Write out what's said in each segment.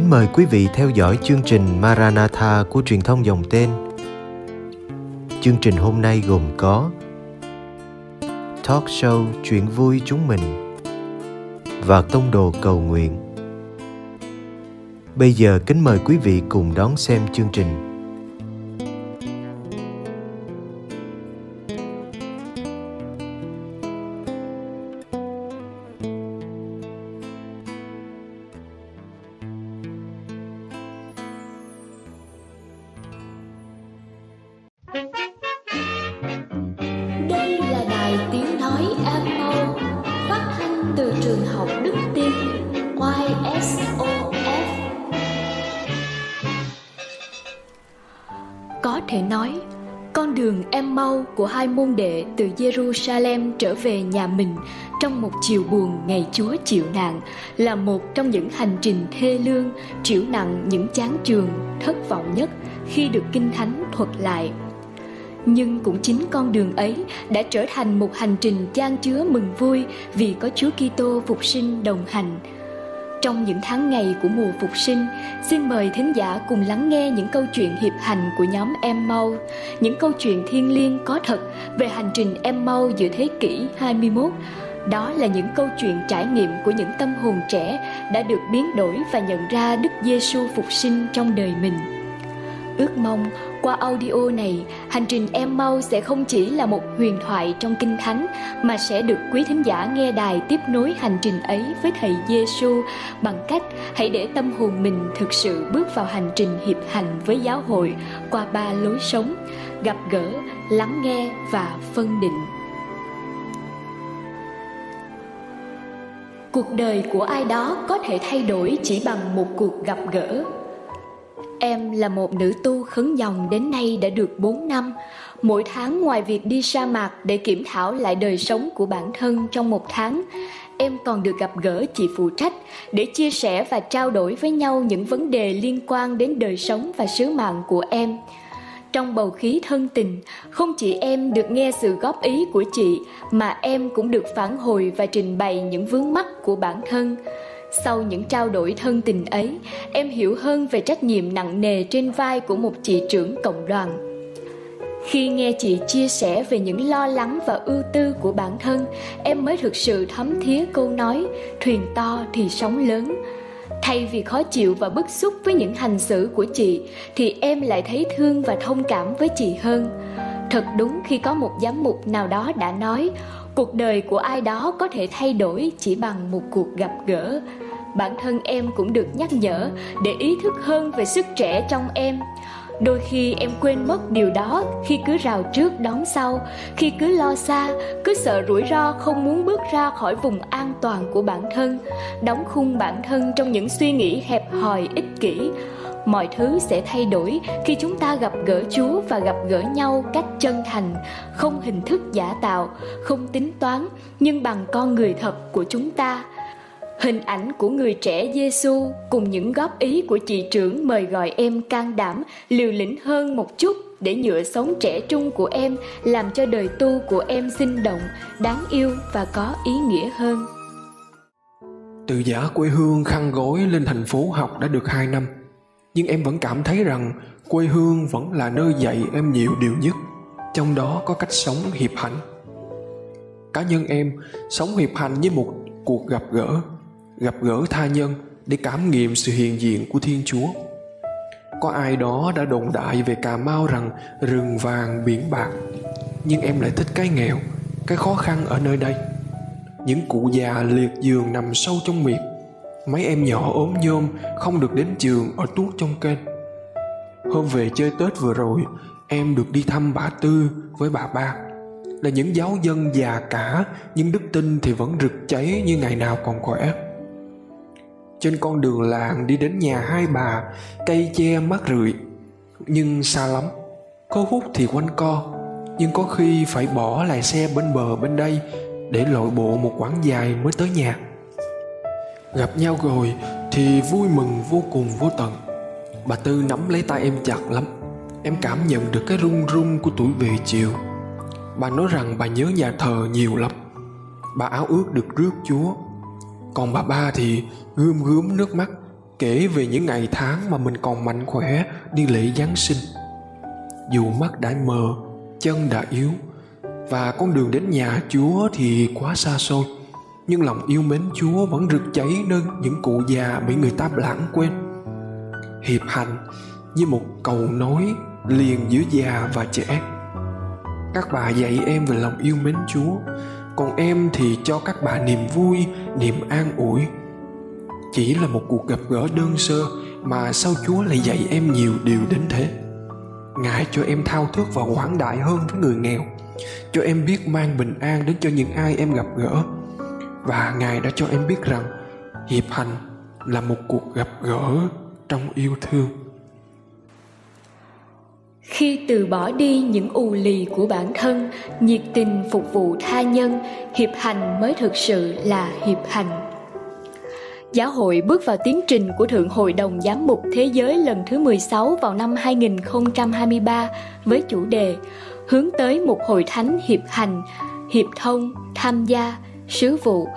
Kính mời quý vị theo dõi chương trình Maranatha của truyền thông dòng tên. Chương trình hôm nay gồm có Talk show chuyện vui chúng mình và tông đồ cầu nguyện. Bây giờ kính mời quý vị cùng đón xem chương trình. SOS Có thể nói, con đường em mau của hai môn đệ từ Jerusalem trở về nhà mình trong một chiều buồn ngày Chúa chịu nạn là một trong những hành trình thê lương, chịu nặng những chán trường, thất vọng nhất khi được Kinh Thánh thuật lại nhưng cũng chính con đường ấy đã trở thành một hành trình chan chứa mừng vui vì có Chúa Kitô phục sinh đồng hành. Trong những tháng ngày của mùa phục sinh, xin mời thính giả cùng lắng nghe những câu chuyện hiệp hành của nhóm em mau những câu chuyện thiêng liêng có thật về hành trình em mau giữa thế kỷ 21. Đó là những câu chuyện trải nghiệm của những tâm hồn trẻ đã được biến đổi và nhận ra Đức Giêsu phục sinh trong đời mình. Ước mong qua audio này, hành trình em mau sẽ không chỉ là một huyền thoại trong kinh thánh mà sẽ được quý thính giả nghe đài tiếp nối hành trình ấy với thầy Giêsu bằng cách hãy để tâm hồn mình thực sự bước vào hành trình hiệp hành với giáo hội qua ba lối sống: gặp gỡ, lắng nghe và phân định. Cuộc đời của ai đó có thể thay đổi chỉ bằng một cuộc gặp gỡ Em là một nữ tu khấn dòng đến nay đã được 4 năm. Mỗi tháng ngoài việc đi sa mạc để kiểm thảo lại đời sống của bản thân trong một tháng, em còn được gặp gỡ chị phụ trách để chia sẻ và trao đổi với nhau những vấn đề liên quan đến đời sống và sứ mạng của em. Trong bầu khí thân tình, không chỉ em được nghe sự góp ý của chị mà em cũng được phản hồi và trình bày những vướng mắc của bản thân sau những trao đổi thân tình ấy, em hiểu hơn về trách nhiệm nặng nề trên vai của một chị trưởng cộng đoàn. Khi nghe chị chia sẻ về những lo lắng và ưu tư của bản thân, em mới thực sự thấm thía câu nói, thuyền to thì sóng lớn. Thay vì khó chịu và bức xúc với những hành xử của chị, thì em lại thấy thương và thông cảm với chị hơn. Thật đúng khi có một giám mục nào đó đã nói cuộc đời của ai đó có thể thay đổi chỉ bằng một cuộc gặp gỡ. Bản thân em cũng được nhắc nhở để ý thức hơn về sức trẻ trong em. Đôi khi em quên mất điều đó khi cứ rào trước đón sau, khi cứ lo xa, cứ sợ rủi ro không muốn bước ra khỏi vùng an toàn của bản thân, đóng khung bản thân trong những suy nghĩ hẹp hòi ích kỷ mọi thứ sẽ thay đổi khi chúng ta gặp gỡ chúa và gặp gỡ nhau cách chân thành, không hình thức giả tạo, không tính toán, nhưng bằng con người thật của chúng ta. Hình ảnh của người trẻ Giêsu cùng những góp ý của chị trưởng mời gọi em can đảm, liều lĩnh hơn một chút để nhựa sống trẻ trung của em, làm cho đời tu của em sinh động, đáng yêu và có ý nghĩa hơn. Từ giả quê hương khăn gối lên thành phố học đã được 2 năm nhưng em vẫn cảm thấy rằng quê hương vẫn là nơi dạy em nhiều điều nhất. Trong đó có cách sống hiệp hạnh. Cá nhân em sống hiệp hành như một cuộc gặp gỡ gặp gỡ tha nhân để cảm nghiệm sự hiện diện của thiên chúa. Có ai đó đã đồn đại về cà mau rằng rừng vàng biển bạc, nhưng em lại thích cái nghèo, cái khó khăn ở nơi đây. Những cụ già liệt giường nằm sâu trong miệt mấy em nhỏ ốm nhôm không được đến trường ở tuốt trong kênh Hôm về chơi Tết vừa rồi, em được đi thăm bà Tư với bà Ba. Là những giáo dân già cả, nhưng đức tin thì vẫn rực cháy như ngày nào còn khỏe. Trên con đường làng đi đến nhà hai bà, cây che mát rượi, nhưng xa lắm. Có hút thì quanh co, nhưng có khi phải bỏ lại xe bên bờ bên đây để lội bộ một quãng dài mới tới nhà. Gặp nhau rồi thì vui mừng vô cùng vô tận. Bà Tư nắm lấy tay em chặt lắm. Em cảm nhận được cái run run của tuổi về chiều. Bà nói rằng bà nhớ nhà thờ nhiều lắm. Bà áo ước được rước Chúa. Còn bà ba thì gươm gớm nước mắt kể về những ngày tháng mà mình còn mạnh khỏe đi lễ Giáng sinh. Dù mắt đã mờ, chân đã yếu và con đường đến nhà Chúa thì quá xa xôi nhưng lòng yêu mến Chúa vẫn rực cháy nơi những cụ già bị người ta lãng quên. Hiệp hành như một cầu nối liền giữa già và trẻ. Các bà dạy em về lòng yêu mến Chúa, còn em thì cho các bà niềm vui, niềm an ủi. Chỉ là một cuộc gặp gỡ đơn sơ mà sao Chúa lại dạy em nhiều điều đến thế. Ngài cho em thao thức và quảng đại hơn với người nghèo, cho em biết mang bình an đến cho những ai em gặp gỡ và ngài đã cho em biết rằng hiệp hành là một cuộc gặp gỡ trong yêu thương. Khi từ bỏ đi những ù lì của bản thân nhiệt tình phục vụ tha nhân hiệp hành mới thực sự là hiệp hành. Giáo hội bước vào tiến trình của Thượng Hội đồng Giám mục Thế giới lần thứ 16 vào năm 2023 với chủ đề hướng tới một hội thánh hiệp hành, hiệp thông, tham gia, sứ vụ,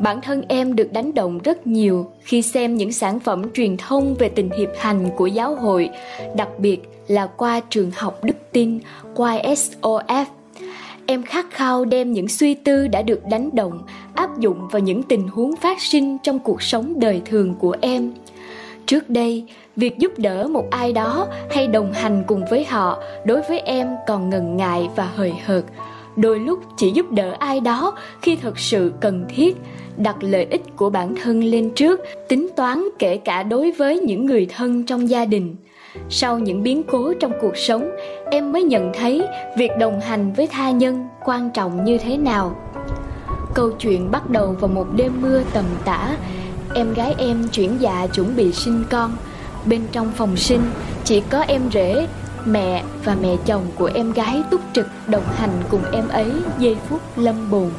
bản thân em được đánh động rất nhiều khi xem những sản phẩm truyền thông về tình hiệp hành của giáo hội, đặc biệt là qua trường học đức tin YSOF em khát khao đem những suy tư đã được đánh động áp dụng vào những tình huống phát sinh trong cuộc sống đời thường của em. Trước đây, việc giúp đỡ một ai đó hay đồng hành cùng với họ đối với em còn ngần ngại và hời hợt đôi lúc chỉ giúp đỡ ai đó khi thật sự cần thiết, đặt lợi ích của bản thân lên trước, tính toán kể cả đối với những người thân trong gia đình. Sau những biến cố trong cuộc sống, em mới nhận thấy việc đồng hành với tha nhân quan trọng như thế nào. Câu chuyện bắt đầu vào một đêm mưa tầm tã, em gái em chuyển dạ chuẩn bị sinh con. Bên trong phòng sinh, chỉ có em rể mẹ và mẹ chồng của em gái túc trực đồng hành cùng em ấy giây phút lâm bồn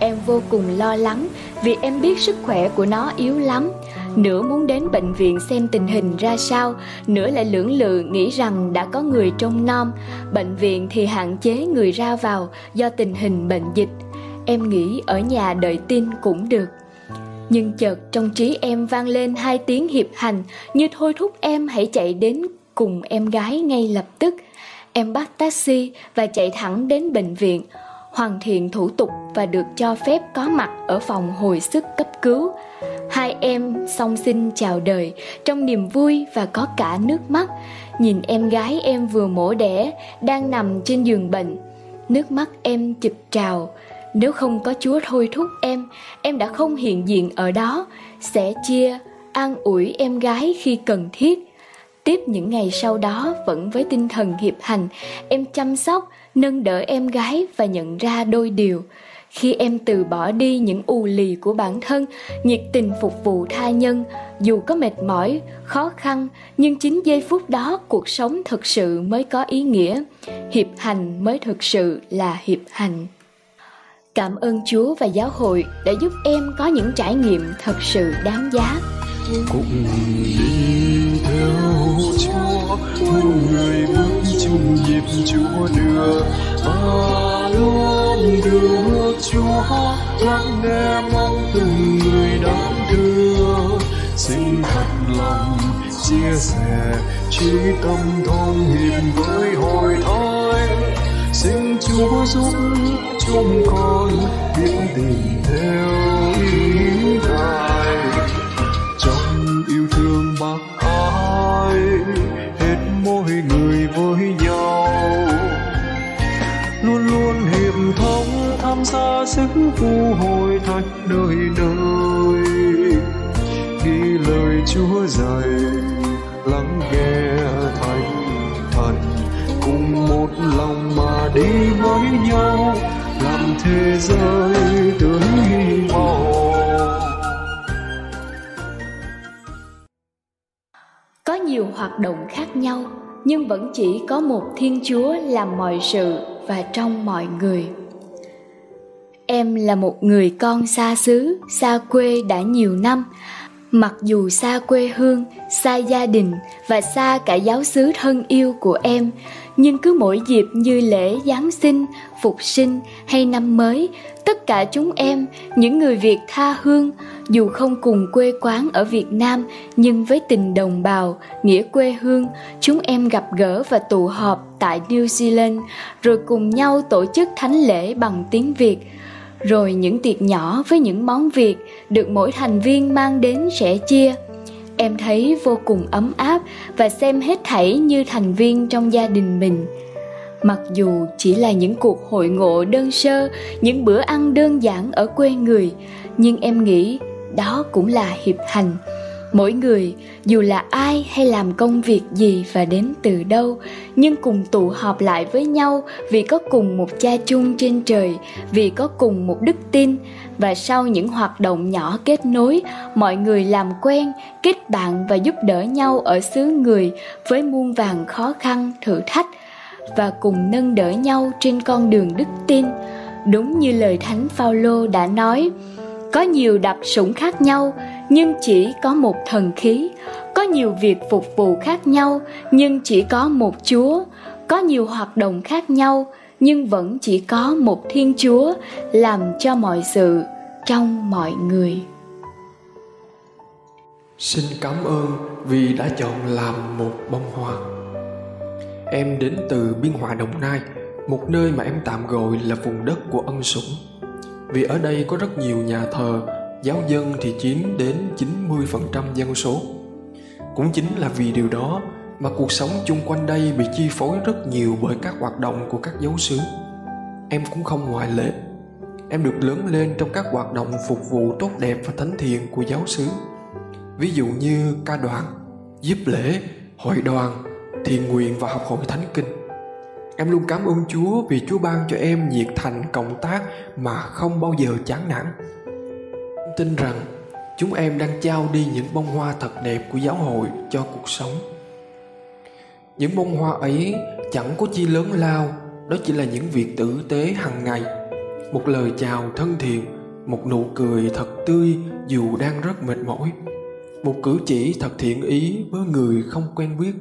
em vô cùng lo lắng vì em biết sức khỏe của nó yếu lắm. Nửa muốn đến bệnh viện xem tình hình ra sao, nửa lại lưỡng lự nghĩ rằng đã có người trông nom. Bệnh viện thì hạn chế người ra vào do tình hình bệnh dịch. Em nghĩ ở nhà đợi tin cũng được. Nhưng chợt trong trí em vang lên hai tiếng hiệp hành như thôi thúc em hãy chạy đến cùng em gái ngay lập tức. Em bắt taxi và chạy thẳng đến bệnh viện, hoàn thiện thủ tục và được cho phép có mặt ở phòng hồi sức cấp cứu. Hai em song sinh chào đời trong niềm vui và có cả nước mắt. Nhìn em gái em vừa mổ đẻ đang nằm trên giường bệnh, nước mắt em chực trào. Nếu không có chúa thôi thúc em em đã không hiện diện ở đó, sẽ chia, an ủi em gái khi cần thiết. Tiếp những ngày sau đó vẫn với tinh thần hiệp hành, em chăm sóc, nâng đỡ em gái và nhận ra đôi điều. Khi em từ bỏ đi những ù lì của bản thân, nhiệt tình phục vụ tha nhân, dù có mệt mỏi, khó khăn, nhưng chính giây phút đó cuộc sống thực sự mới có ý nghĩa. Hiệp hành mới thực sự là hiệp hành. Cảm ơn Chúa và giáo hội đã giúp em có những trải nghiệm thật sự đáng giá. Cũng Chúa, muôn người bước chung nhịp Chúa đưa. Và luôn được Chúa lắng nghe mong từng người đón đưa. Xin thật lòng chia sẻ trí tâm thông hiệp với hội thánh xin Chúa giúp chúng con biết tìm theo ý Ngài. Trong yêu thương bác vơi hết mỗi người với nhau. Luôn luôn hiệp thông tham gia sức thu hồi thách đời đời. Ghi lời chúa dạy, lắng nghe thành thần cùng một lòng mà đi với nhau, làm thế giới nhiều hoạt động khác nhau, nhưng vẫn chỉ có một thiên chúa làm mọi sự và trong mọi người. Em là một người con xa xứ, xa quê đã nhiều năm mặc dù xa quê hương, xa gia đình và xa cả giáo xứ thân yêu của em, nhưng cứ mỗi dịp như lễ giáng sinh, phục sinh hay năm mới, tất cả chúng em, những người việt tha hương, dù không cùng quê quán ở việt nam nhưng với tình đồng bào, nghĩa quê hương, chúng em gặp gỡ và tụ họp tại new zealand, rồi cùng nhau tổ chức thánh lễ bằng tiếng việt rồi những tiệc nhỏ với những món việt được mỗi thành viên mang đến sẻ chia. Em thấy vô cùng ấm áp và xem hết thảy như thành viên trong gia đình mình. Mặc dù chỉ là những cuộc hội ngộ đơn sơ, những bữa ăn đơn giản ở quê người, nhưng em nghĩ đó cũng là hiệp hành mỗi người, dù là ai hay làm công việc gì và đến từ đâu, nhưng cùng tụ họp lại với nhau vì có cùng một cha chung trên trời, vì có cùng một đức tin. Và sau những hoạt động nhỏ kết nối, mọi người làm quen, kết bạn và giúp đỡ nhau ở xứ người với muôn vàng khó khăn, thử thách và cùng nâng đỡ nhau trên con đường đức tin. Đúng như lời thánh phaolô đã nói, có nhiều đặc sủng khác nhau nhưng chỉ có một thần khí. Có nhiều việc phục vụ khác nhau, nhưng chỉ có một chúa. Có nhiều hoạt động khác nhau, nhưng vẫn chỉ có một thiên chúa, làm cho mọi sự trong mọi người. Xin cảm ơn vì đã chọn làm một bông hoa. Em đến từ biên hòa, đồng nai, một nơi mà em tạm gọi là vùng đất của ân sủng. Vì ở đây có rất nhiều nhà thờ giáo dân thì chiếm đến 90% dân số. Cũng chính là vì điều đó mà cuộc sống chung quanh đây bị chi phối rất nhiều bởi các hoạt động của các giáo xứ. Em cũng không ngoại lệ. Em được lớn lên trong các hoạt động phục vụ tốt đẹp và thánh thiện của giáo xứ. Ví dụ như ca đoàn, giúp lễ, hội đoàn, thiền nguyện và học hội thánh kinh. Em luôn cảm ơn Chúa vì Chúa ban cho em nhiệt thành cộng tác mà không bao giờ chán nản tin rằng chúng em đang trao đi những bông hoa thật đẹp của giáo hội cho cuộc sống. Những bông hoa ấy chẳng có chi lớn lao, đó chỉ là những việc tử tế hàng ngày. Một lời chào thân thiện, một nụ cười thật tươi dù đang rất mệt mỏi. Một cử chỉ thật thiện ý với người không quen biết.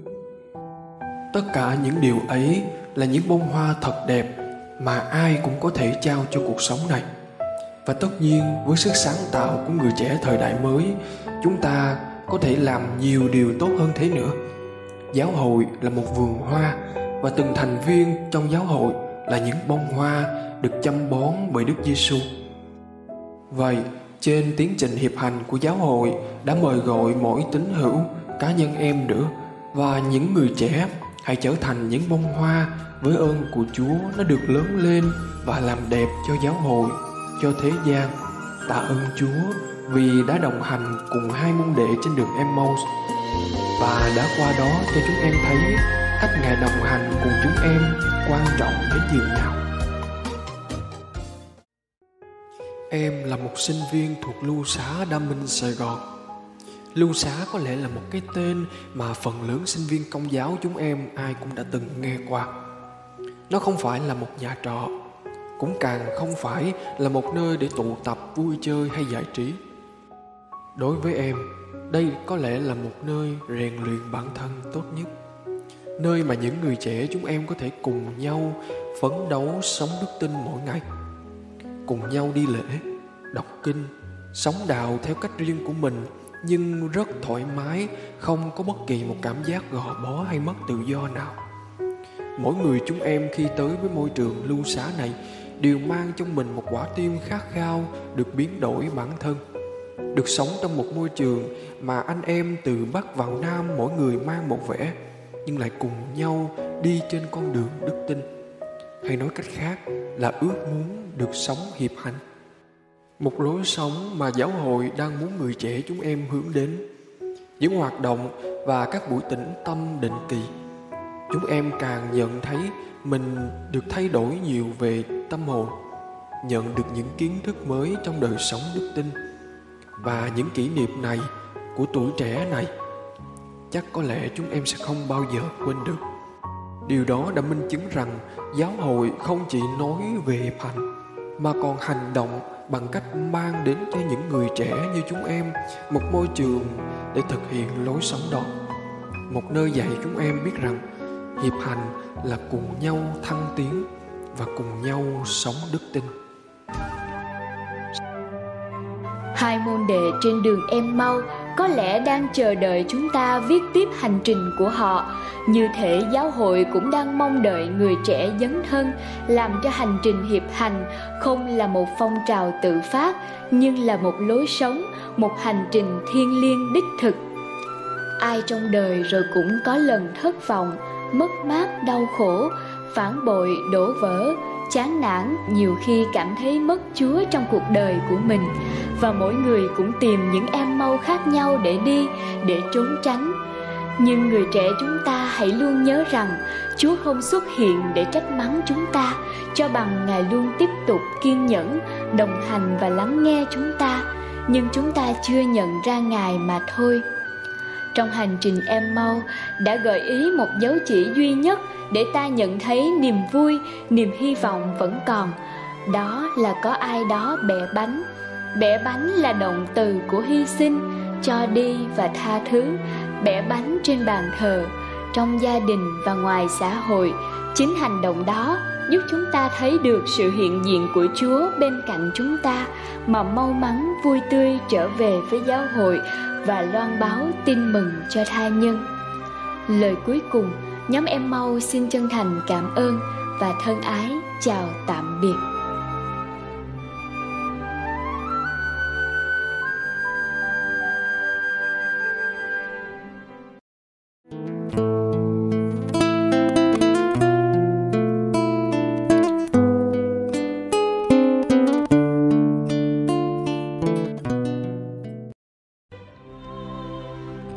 Tất cả những điều ấy là những bông hoa thật đẹp mà ai cũng có thể trao cho cuộc sống này và tất nhiên với sức sáng tạo của người trẻ thời đại mới chúng ta có thể làm nhiều điều tốt hơn thế nữa giáo hội là một vườn hoa và từng thành viên trong giáo hội là những bông hoa được chăm bón bởi Đức Giêsu. Vậy, trên tiến trình hiệp hành của giáo hội đã mời gọi mỗi tín hữu, cá nhân em nữa và những người trẻ hãy trở thành những bông hoa với ơn của Chúa nó được lớn lên và làm đẹp cho giáo hội cho thế gian tạ ơn Chúa vì đã đồng hành cùng hai môn đệ trên đường Emmaus và đã qua đó cho chúng em thấy cách Ngài đồng hành cùng chúng em quan trọng đến nhường nào. Em là một sinh viên thuộc lưu xá Đa Minh, Sài Gòn. Lưu xá có lẽ là một cái tên mà phần lớn sinh viên công giáo chúng em ai cũng đã từng nghe qua. Nó không phải là một nhà trọ cũng càng không phải là một nơi để tụ tập, vui chơi hay giải trí. Đối với em, đây có lẽ là một nơi rèn luyện bản thân tốt nhất. Nơi mà những người trẻ chúng em có thể cùng nhau phấn đấu sống đức tin mỗi ngày. Cùng nhau đi lễ, đọc kinh, sống đạo theo cách riêng của mình, nhưng rất thoải mái, không có bất kỳ một cảm giác gò bó hay mất tự do nào. Mỗi người chúng em khi tới với môi trường lưu xá này đều mang trong mình một quả tim khát khao được biến đổi bản thân, được sống trong một môi trường mà anh em từ bắc vào nam mỗi người mang một vẻ, nhưng lại cùng nhau đi trên con đường đức tin. Hay nói cách khác là ước muốn được sống hiệp hành một lối sống mà giáo hội đang muốn người trẻ chúng em hướng đến. Những hoạt động và các buổi tĩnh tâm định kỳ. Chúng em càng nhận thấy mình được thay đổi nhiều về tâm hồn, nhận được những kiến thức mới trong đời sống đức tin. Và những kỷ niệm này của tuổi trẻ này, chắc có lẽ chúng em sẽ không bao giờ quên được. Điều đó đã minh chứng rằng giáo hội không chỉ nói về hành mà còn hành động bằng cách mang đến cho những người trẻ như chúng em một môi trường để thực hiện lối sống đó. Một nơi dạy chúng em biết rằng hiệp hành là cùng nhau thăng tiến và cùng nhau sống đức tin. Hai môn đệ trên đường em mau có lẽ đang chờ đợi chúng ta viết tiếp hành trình của họ. Như thể giáo hội cũng đang mong đợi người trẻ dấn thân, làm cho hành trình hiệp hành không là một phong trào tự phát, nhưng là một lối sống, một hành trình thiêng liêng đích thực. Ai trong đời rồi cũng có lần thất vọng, mất mát, đau khổ phản bội, đổ vỡ, chán nản, nhiều khi cảm thấy mất chúa trong cuộc đời của mình. Và mỗi người cũng tìm những em mau khác nhau để đi, để trốn tránh. Nhưng người trẻ chúng ta hãy luôn nhớ rằng, chúa không xuất hiện để trách mắng chúng ta, cho bằng ngài luôn tiếp tục kiên nhẫn, đồng hành và lắng nghe chúng ta. Nhưng chúng ta chưa nhận ra ngài mà thôi trong hành trình em mau, đã gợi ý một dấu chỉ duy nhất để ta nhận thấy niềm vui, niềm hy vọng vẫn còn. Đó là có ai đó bẻ bánh. Bẻ bánh là động từ của hy sinh, cho đi và tha thứ. Bẻ bánh trên bàn thờ, trong gia đình và ngoài xã hội, chính hành động đó giúp chúng ta thấy được sự hiện diện của chúa bên cạnh chúng ta, mà mau mắn, vui tươi trở về với giáo hội và loan báo tin mừng cho tha nhân. Lời cuối cùng, nhóm em mau xin chân thành cảm ơn và thân ái chào tạm biệt.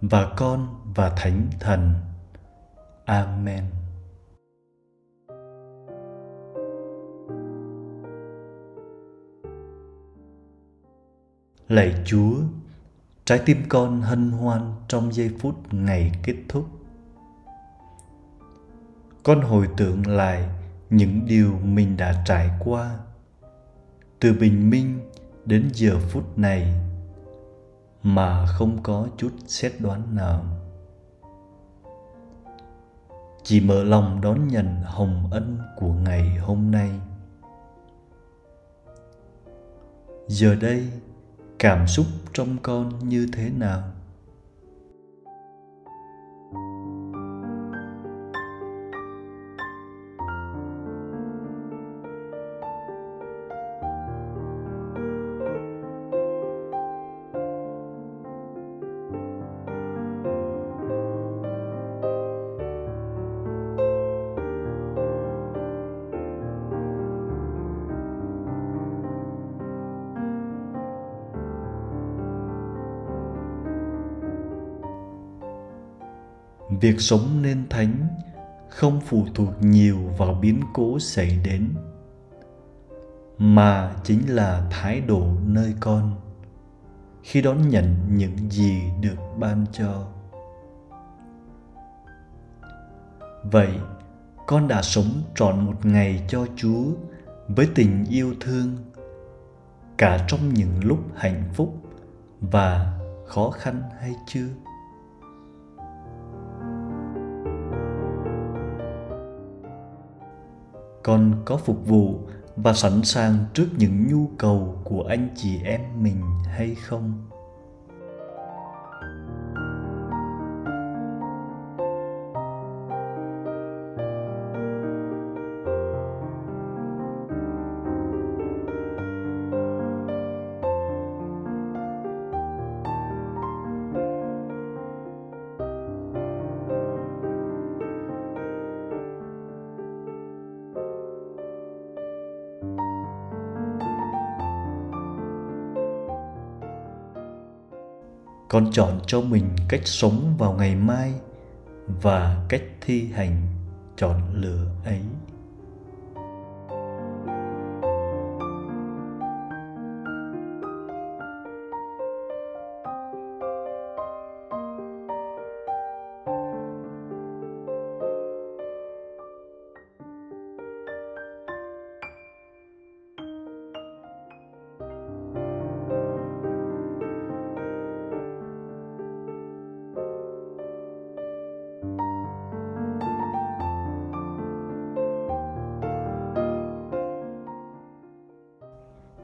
và Con và Thánh Thần. Amen. Lạy Chúa, trái tim con hân hoan trong giây phút ngày kết thúc. Con hồi tưởng lại những điều mình đã trải qua từ bình minh đến giờ phút này mà không có chút xét đoán nào. Chỉ mở lòng đón nhận hồng ân của ngày hôm nay. Giờ đây, cảm xúc trong con như thế nào? Việc sống nên thánh không phụ thuộc nhiều vào biến cố xảy đến, mà chính là thái độ nơi con khi đón nhận những gì được ban cho. Vậy, con đã sống trọn một ngày cho chúa với tình yêu thương cả trong những lúc hạnh phúc và khó khăn hay chưa? Con có phục vụ và sẵn sàng trước những nhu cầu của anh chị em mình hay không? Con chọn cho mình cách sống vào ngày mai và cách thi hành chọn lựa ấy.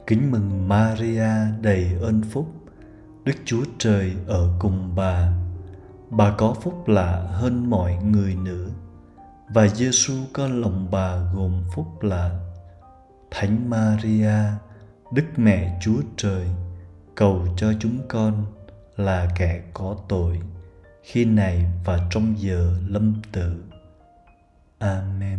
Kính mừng Maria đầy ơn phúc, Đức Chúa Trời ở cùng bà. Bà có phúc lạ hơn mọi người nữa, và Giêsu có lòng bà gồm phúc lạ. Thánh Maria, Đức Mẹ Chúa Trời, cầu cho chúng con là kẻ có tội, khi này và trong giờ lâm tử. Amen.